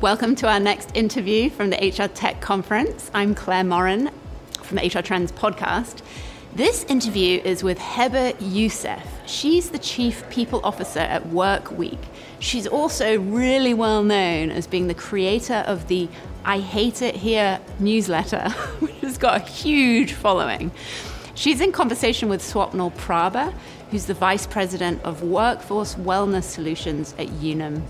Welcome to our next interview from the HR Tech Conference. I'm Clare Morin from the HR Trends podcast. This interview is with Hebba Youssef. She's the Chief People Officer at Workweek. She's also really well known as being the creator of the I Hate It Here newsletter, which has got a huge following. She's in conversation with Swapnil Prabha, who's the Vice President of Workforce Wellness Solutions at Unum.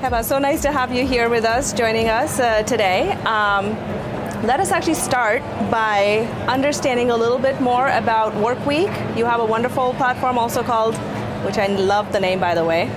Hebba, so nice to have you here with us, joining us uh, today. Um, let us actually start by understanding a little bit more about Workweek. You have a wonderful platform also called, which I love the name by the way.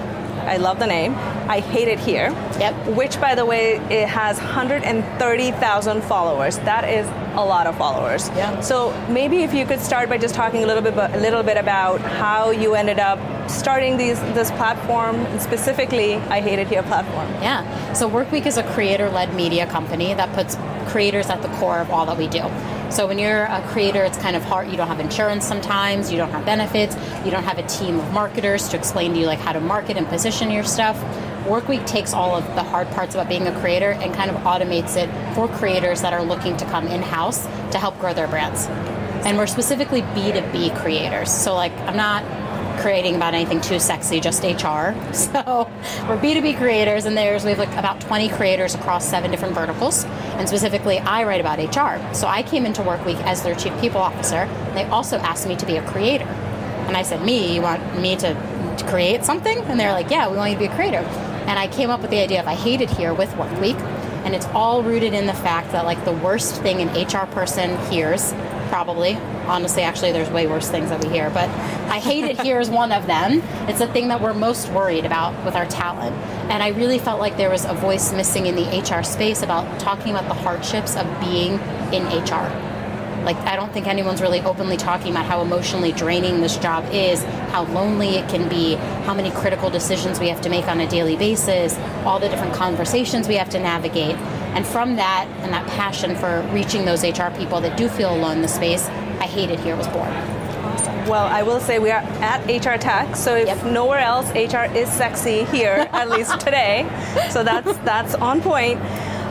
I love the name. I hate it here. Yep. Which, by the way, it has 130,000 followers. That is a lot of followers. Yeah. So maybe if you could start by just talking a little bit, a little bit about how you ended up starting these this platform, specifically I Hate It Here platform. Yeah. So Workweek is a creator-led media company that puts creators at the core of all that we do. So when you're a creator, it's kind of hard. You don't have insurance sometimes. You don't have benefits. You don't have a team of marketers to explain to you like how to market and position your stuff. Workweek takes all of the hard parts about being a creator and kind of automates it for creators that are looking to come in house to help grow their brands. And we're specifically B2B creators. So, like, I'm not creating about anything too sexy, just HR. So we're B2B creators, and there's we have like about 20 creators across seven different verticals. And specifically, I write about HR. So I came into Workweek as their chief people officer. They also asked me to be a creator. And I said, Me, you want me to, to create something? And they're like, Yeah, we want you to be a creator. And I came up with the idea of I hate it here with Workweek. And it's all rooted in the fact that like the worst thing an HR person hears probably. Honestly, actually, there's way worse things that we hear, but I hate it here is one of them. It's the thing that we're most worried about with our talent. And I really felt like there was a voice missing in the HR space about talking about the hardships of being in HR. Like, I don't think anyone's really openly talking about how emotionally draining this job is, how lonely it can be, how many critical decisions we have to make on a daily basis, all the different conversations we have to navigate. And from that and that passion for reaching those HR people that do feel alone in the space, I Hate It Here was born. Well, I will say we are at HR Tech, so if Yep. nowhere else, HR is sexy here, at least today. So that's that's on point.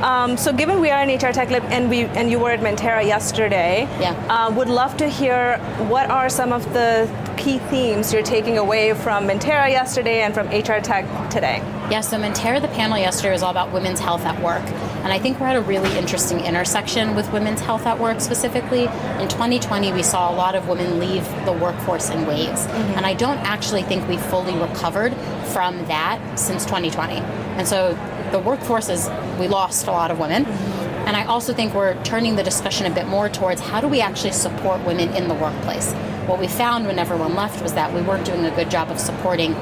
Um, so given we are in HR Tech Lab and we and you were at Mentera yesterday, Yeah. uh, would love to hear what are some of the key themes you're taking away from Mentera yesterday and from HR Tech today. Yeah, so Mentera, the panel yesterday was all about women's health at work. And I think we're at a really interesting intersection with women's health at work specifically. In 2020, we saw a lot of women leave the workforce in waves. Mm-hmm. And I don't actually think we've fully recovered from that since 2020. And so the workforce is, we lost a lot of women. Mm-hmm. And I also think we're turning the discussion a bit more towards how do we actually support women in the workplace. What we found when everyone left was that we weren't doing a good job of supporting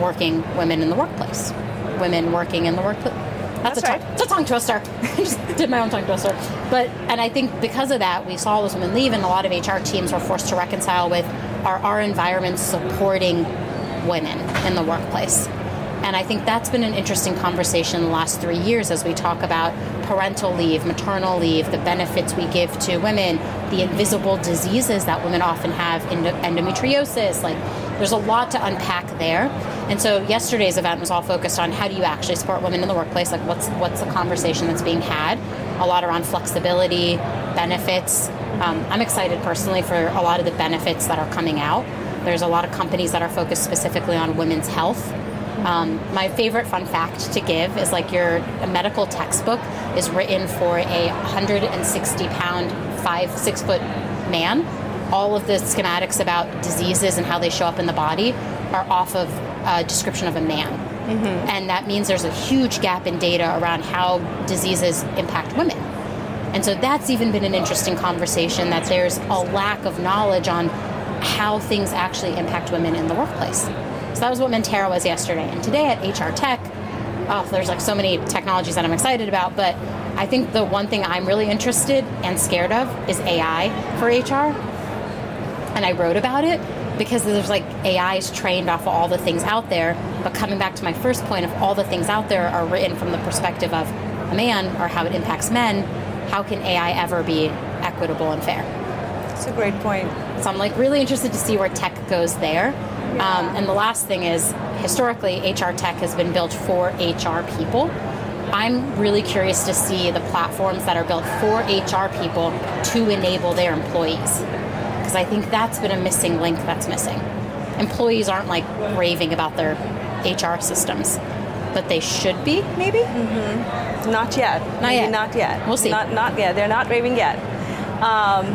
working women in the workplace. Women working in the workplace. That's, That's a, right. tongue, it's a tongue twister. I just did my own tongue twister. But and I think because of that, we saw those women leave, and a lot of HR teams were forced to reconcile with are our environments supporting women in the workplace. And I think that's been an interesting conversation the last three years as we talk about parental leave, maternal leave, the benefits we give to women, the invisible diseases that women often have, endometriosis. Like, there's a lot to unpack there. And so yesterday's event was all focused on how do you actually support women in the workplace? Like, what's what's the conversation that's being had? A lot around flexibility, benefits. Um, I'm excited personally for a lot of the benefits that are coming out. There's a lot of companies that are focused specifically on women's health. Um, my favorite fun fact to give is like your a medical textbook is written for a 160 pound, five, six foot man. All of the schematics about diseases and how they show up in the body are off of a description of a man. And that means there's a huge gap in data around how diseases impact women. And so that's even been an interesting conversation that there's a lack of knowledge on how things actually impact women in the workplace. So that was what Mentera was yesterday. And today at HR Tech, oh, there's like so many technologies that I'm excited about, but I think the one thing I'm really interested and scared of is AI for HR. And I wrote about it because there's like AI is trained off of all the things out there. But coming back to my first point, if all the things out there are written from the perspective of a man or how it impacts men, how can AI ever be equitable and fair? That's a great point. So I'm like really interested to see where tech goes there. Um, and the last thing is, historically, HR tech has been built for HR people. I'm really curious to see the platforms that are built for HR people to enable their employees. Because I think that's been a missing link that's missing. Employees aren't like raving about their HR systems, but they should be, maybe? Not yet. Not Maybe yet. Not yet. We'll see. Not, not yet. They're not raving yet. Um,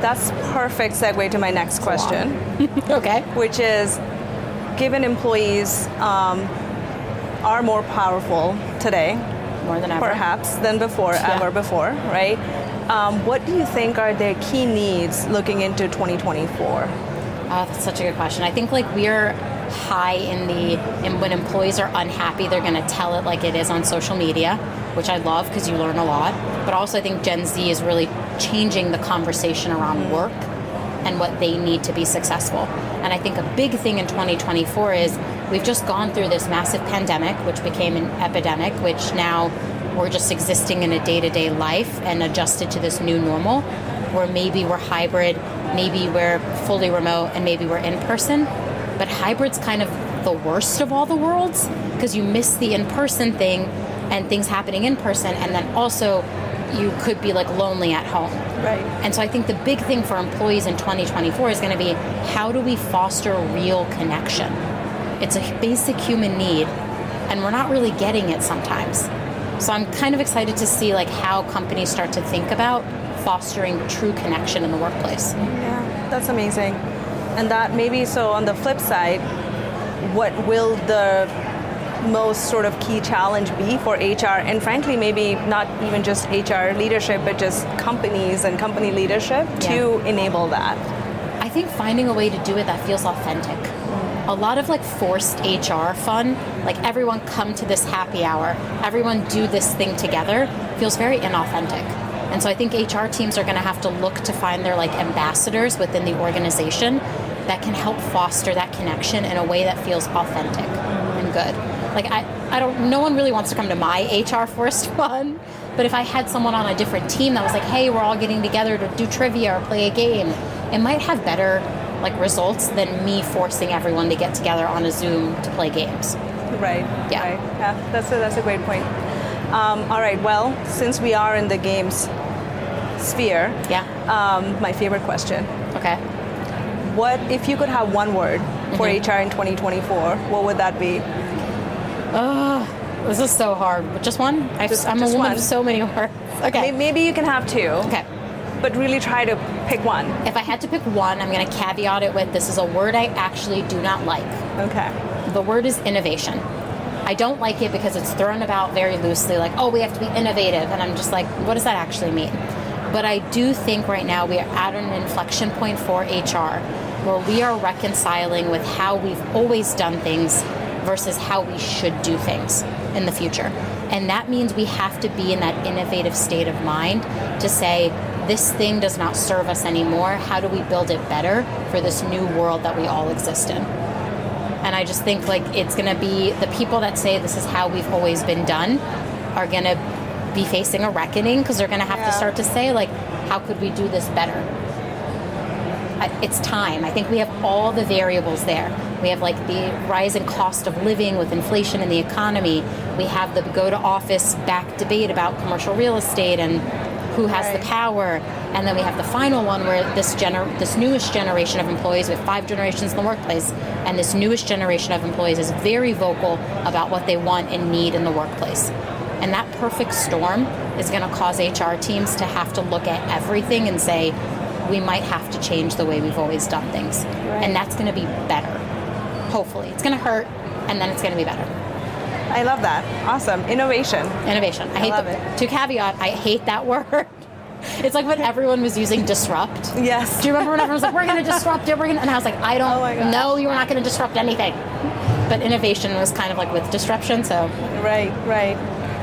that's perfect segue to my next question, Okay. which is, given employees um, are more powerful today, More than ever. perhaps than before, Yeah. ever before, right? Um, what do you think are their key needs looking into 2024? Oh, that's such a good question. I think like we're high in the and when employees are unhappy, they're going to tell it like it is on social media, which I love because you learn a lot. But also, I think Gen Z is really changing the conversation around mm. work and what they need to be successful. And I think a big thing in 2024 is we've just gone through this massive pandemic, which became an epidemic, which now we're just existing in a day to day life and adjusted to this new normal where maybe we're hybrid, maybe we're fully remote, and maybe we're in person. But hybrid's kind of the worst of all the worlds because you miss the in person thing and things happening in person, and then also you could be like lonely at home. Right. And so I think the big thing for employees in 2024 is going to be how do we foster real connection? It's a basic human need, and we're not really getting it sometimes. So I'm kind of excited to see like how companies start to think about fostering true connection in the workplace. Yeah, that's amazing. And that maybe so on the flip side, what will the most sort of key challenge be for HR and frankly maybe not even just HR leadership but just companies and company leadership to enable that. I think finding a way to do it that feels authentic. A lot of like forced HR fun, like everyone come to this happy hour, everyone do this thing together, feels very inauthentic. And so I think HR teams are going to have to look to find their like ambassadors within the organization that can help foster that connection in a way that feels authentic and good. Like I, I don't no one really wants to come to my HR forced fun, but if I had someone on a different team that was like, "Hey, we're all getting together to do trivia or play a game," it might have better like results than me forcing everyone to get together on a Zoom to play games. Right. Yeah. Right. Yeah. That's a, that's a great point. Um, all right. Well, since we are in the games sphere, Yeah. um, my favorite question: Okay. What if you could have one word for Mm-hmm. HR in 2024? What would that be? This is so hard. But just one? I, Just- I'm just a woman one. of so many words. Okay. Maybe you can have two. Okay. But really try to pick one. If I had to pick one, I'm going to caveat it with this is a word I actually do not like. Okay. The word is innovation. I don't like it because it's thrown about very loosely, like, oh, we have to be innovative. And I'm just like, what does that actually mean? But I do think right now we are at an inflection point for HR where we are reconciling with how we've always done things versus how we should do things in the future. And that means we have to be in that innovative state of mind to say, this thing does not serve us anymore. How do we build it better for this new world that we all exist in? And I just think like it's going to be the people that say this is how we've always been done are going to be facing a reckoning because they're going to have Yeah. to start to say like, how could we do this better? It's time. I think we have all the variables there. We have like the rising cost of living with inflation in the economy. We have the go to office back debate about commercial real estate and who has Right. the power. And then we have the final one where this gener- this newest generation of employees, we have five generations in the workplace, and this newest generation of employees is very vocal about what they want and need in the workplace. And that perfect storm is going to cause HR teams to have to look at everything and say, we might have to change the way we've always done things. Right. And that's going to be better. Hopefully. It's going to hurt, and then it's going to be better. I love that. Awesome. Innovation. Innovation. I, hate love the, it. To caveat, I hate that word. It's like when everyone was using disrupt. Yes. Do you remember when everyone was like, "We're going to disrupt it"? We're gonna, and I was like, "I Oh don't gosh. know. You're not going to disrupt anything." But innovation was kind of like with disruption. So Right, right.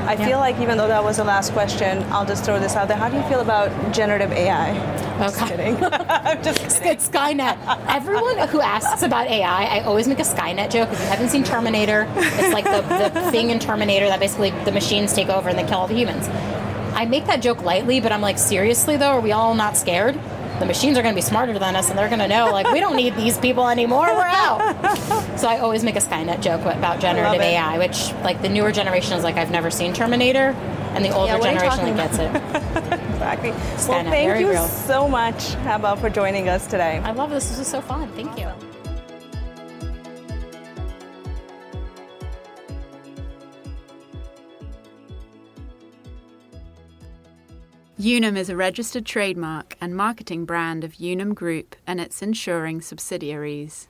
I Yeah. feel like even though that was the last question, I'll just throw this out there. How do you feel about generative AI? Just Okay. kidding. I'm just kidding. it's Skynet. Everyone who asks about AI, I always make a Skynet joke. If you haven't seen Terminator, it's like the, the thing in Terminator that basically the machines take over and they kill all the humans. I make that joke lightly, but I'm like, seriously though, are we all not scared? the machines are going to be smarter than us and they're going to know, like, we don't need these people anymore, we're out. so I always make a Skynet joke about generative AI, which, like, the newer generation is like, I've never seen Terminator, and the older Yeah, what are you generation like, gets it. Exactly. well, Skynet, thank you real. so much, Hebba, for joining us today. I love this. This was so fun. Thank you. Unum is a registered trademark and marketing brand of Unum Group and its insuring subsidiaries.